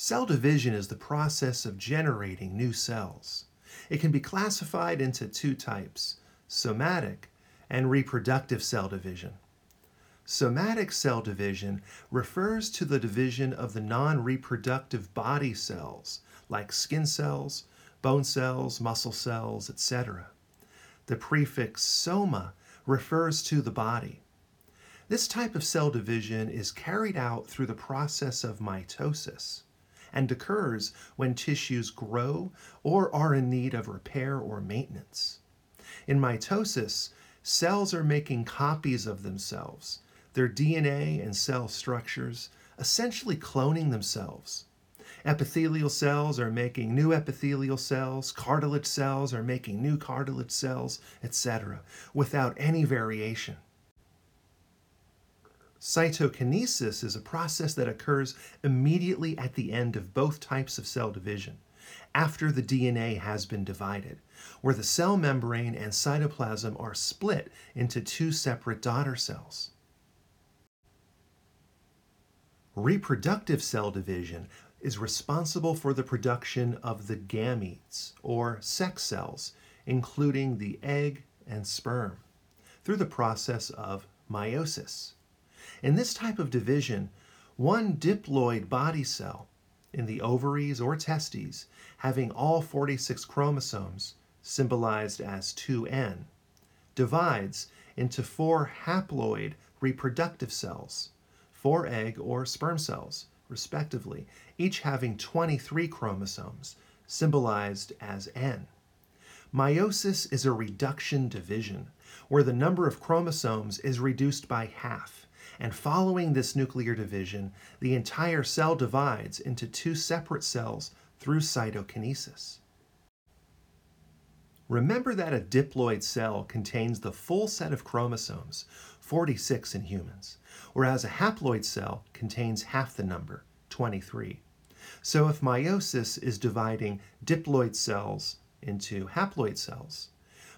Cell division is the process of generating new cells. It can be classified into two types somatic and reproductive cell division. Somatic cell division refers to the division of the non reproductive body cells, like skin cells, bone cells, muscle cells, etc. The prefix soma refers to the body. This type of cell division is carried out through the process of mitosis and occurs when tissues grow or are in need of repair or maintenance. In mitosis, cells are making copies of themselves, their DNA and cell structures, essentially cloning themselves. Epithelial cells are making new epithelial cells, cartilage cells are making new cartilage cells, etc., without any variation. Cytokinesis is a process that occurs immediately at the end of both types of cell division, after the DNA has been divided, where the cell membrane and cytoplasm are split into two separate daughter cells. Reproductive cell division is responsible for the production of the gametes, or sex cells, including the egg and sperm, through the process of meiosis. In this type of division, one diploid body cell in the ovaries or testes having all 46 chromosomes, symbolized as 2N, divides into four haploid reproductive cells, four egg or sperm cells, respectively, each having 23 chromosomes, symbolized as N. Meiosis is a reduction division, where the number of chromosomes is reduced by half and following this nuclear division, the entire cell divides into two separate cells through cytokinesis. Remember that a diploid cell contains the full set of chromosomes, 46 in humans, whereas a haploid cell contains half the number, 23. So if meiosis is dividing diploid cells into haploid cells,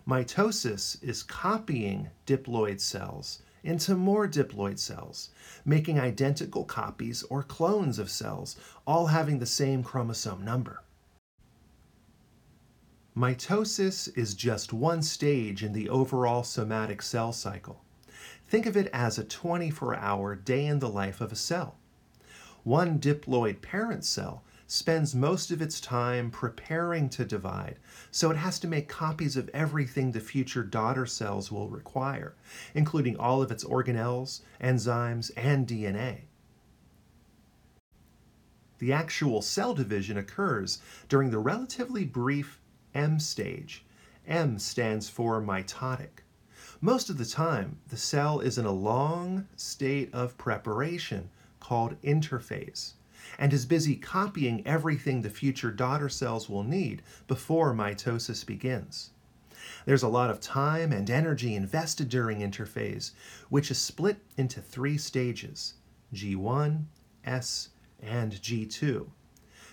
mitosis is copying diploid cells into more diploid cells, making identical copies or clones of cells, all having the same chromosome number. Mitosis is just one stage in the overall somatic cell cycle. Think of it as a 24 hour day in the life of a cell. One diploid parent cell spends most of its time preparing to divide, so it has to make copies of everything the future daughter cells will require, including all of its organelles, enzymes, and DNA. The actual cell division occurs during the relatively brief M stage. M stands for mitotic. Most of the time, the cell is in a long state of preparation called interphase and is busy copying everything the future daughter cells will need before mitosis begins. There's a lot of time and energy invested during interphase, which is split into three stages G1, S, and G2.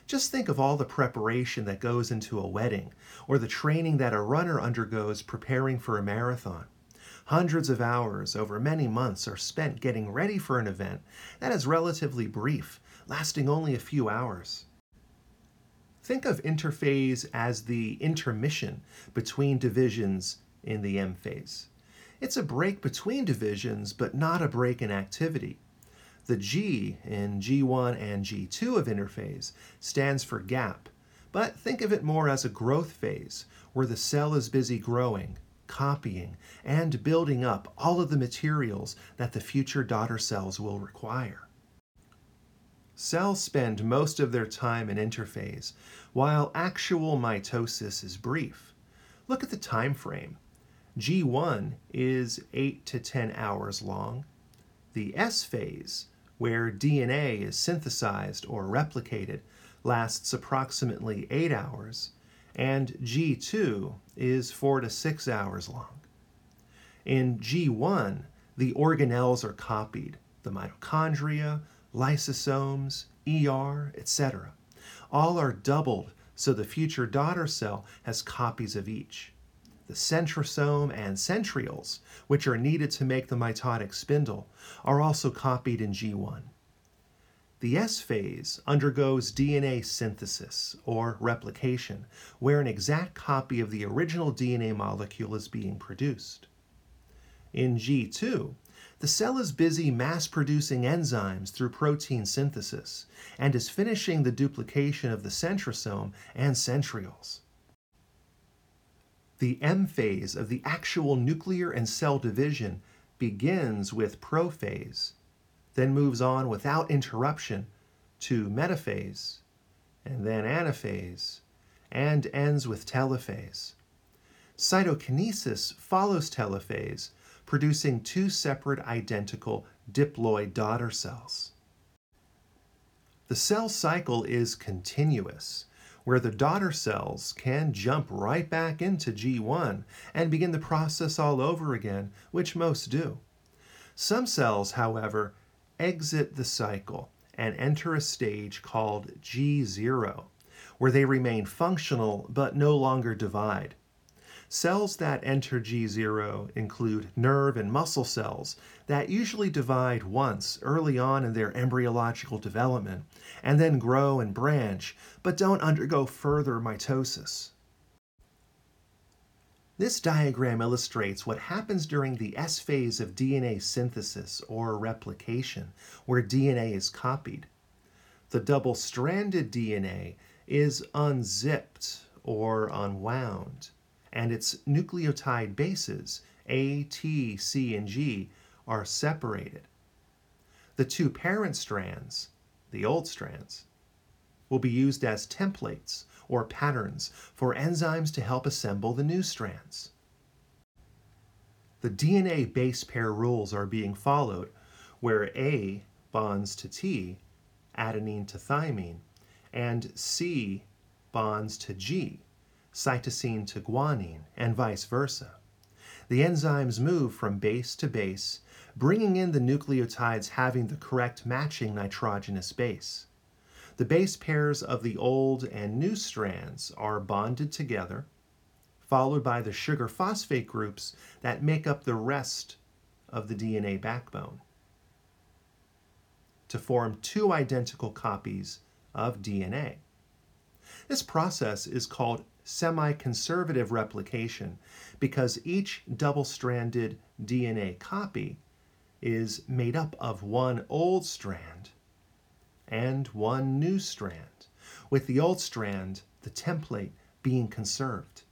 Just think of all the preparation that goes into a wedding, or the training that a runner undergoes preparing for a marathon. Hundreds of hours over many months are spent getting ready for an event that is relatively brief lasting only a few hours. Think of interphase as the intermission between divisions in the M phase. It's a break between divisions, but not a break in activity. The G in G1 and G2 of interphase stands for gap, but think of it more as a growth phase where the cell is busy growing, copying, and building up all of the materials that the future daughter cells will require. Cells spend most of their time in interphase, while actual mitosis is brief. Look at the time frame. G1 is 8 to 10 hours long. The S phase, where DNA is synthesized or replicated, lasts approximately 8 hours, and G2 is 4 to 6 hours long. In G1, the organelles are copied the mitochondria, lysosomes, ER, etc. All are doubled so the future daughter cell has copies of each. The centrosome and centrioles, which are needed to make the mitotic spindle, are also copied in G1. The S phase undergoes DNA synthesis or replication, where an exact copy of the original DNA molecule is being produced. In G2, the cell is busy mass producing enzymes through protein synthesis and is finishing the duplication of the centrosome and centrioles. The M phase of the actual nuclear and cell division begins with prophase then moves on without interruption to metaphase, and then anaphase, and ends with telophase. Cytokinesis follows telophase, producing two separate identical diploid daughter cells. The cell cycle is continuous, where the daughter cells can jump right back into G1 and begin the process all over again, which most do. Some cells, however, exit the cycle and enter a stage called G0, where they remain functional but no longer divide. Cells that enter G0 include nerve and muscle cells that usually divide once early on in their embryological development and then grow and branch but don't undergo further mitosis. This diagram illustrates what happens during the S phase of DNA synthesis or replication, where DNA is copied. The double stranded DNA is unzipped or unwound, and its nucleotide bases, A, T, C, and G, are separated. The two parent strands, the old strands, will be used as templates or patterns for enzymes to help assemble the new strands. The DNA base pair rules are being followed where A bonds to T, adenine to thymine, and C bonds to G, cytosine to guanine, and vice versa. The enzymes move from base to base, bringing in the nucleotides having the correct matching nitrogenous base. The base pairs of the old and new strands are bonded together, followed by the sugar phosphate groups that make up the rest of the DNA backbone to form two identical copies of DNA. This process is called semi-conservative replication because each double-stranded DNA copy is made up of one old strand and one new strand, with the old strand, the template, being conserved.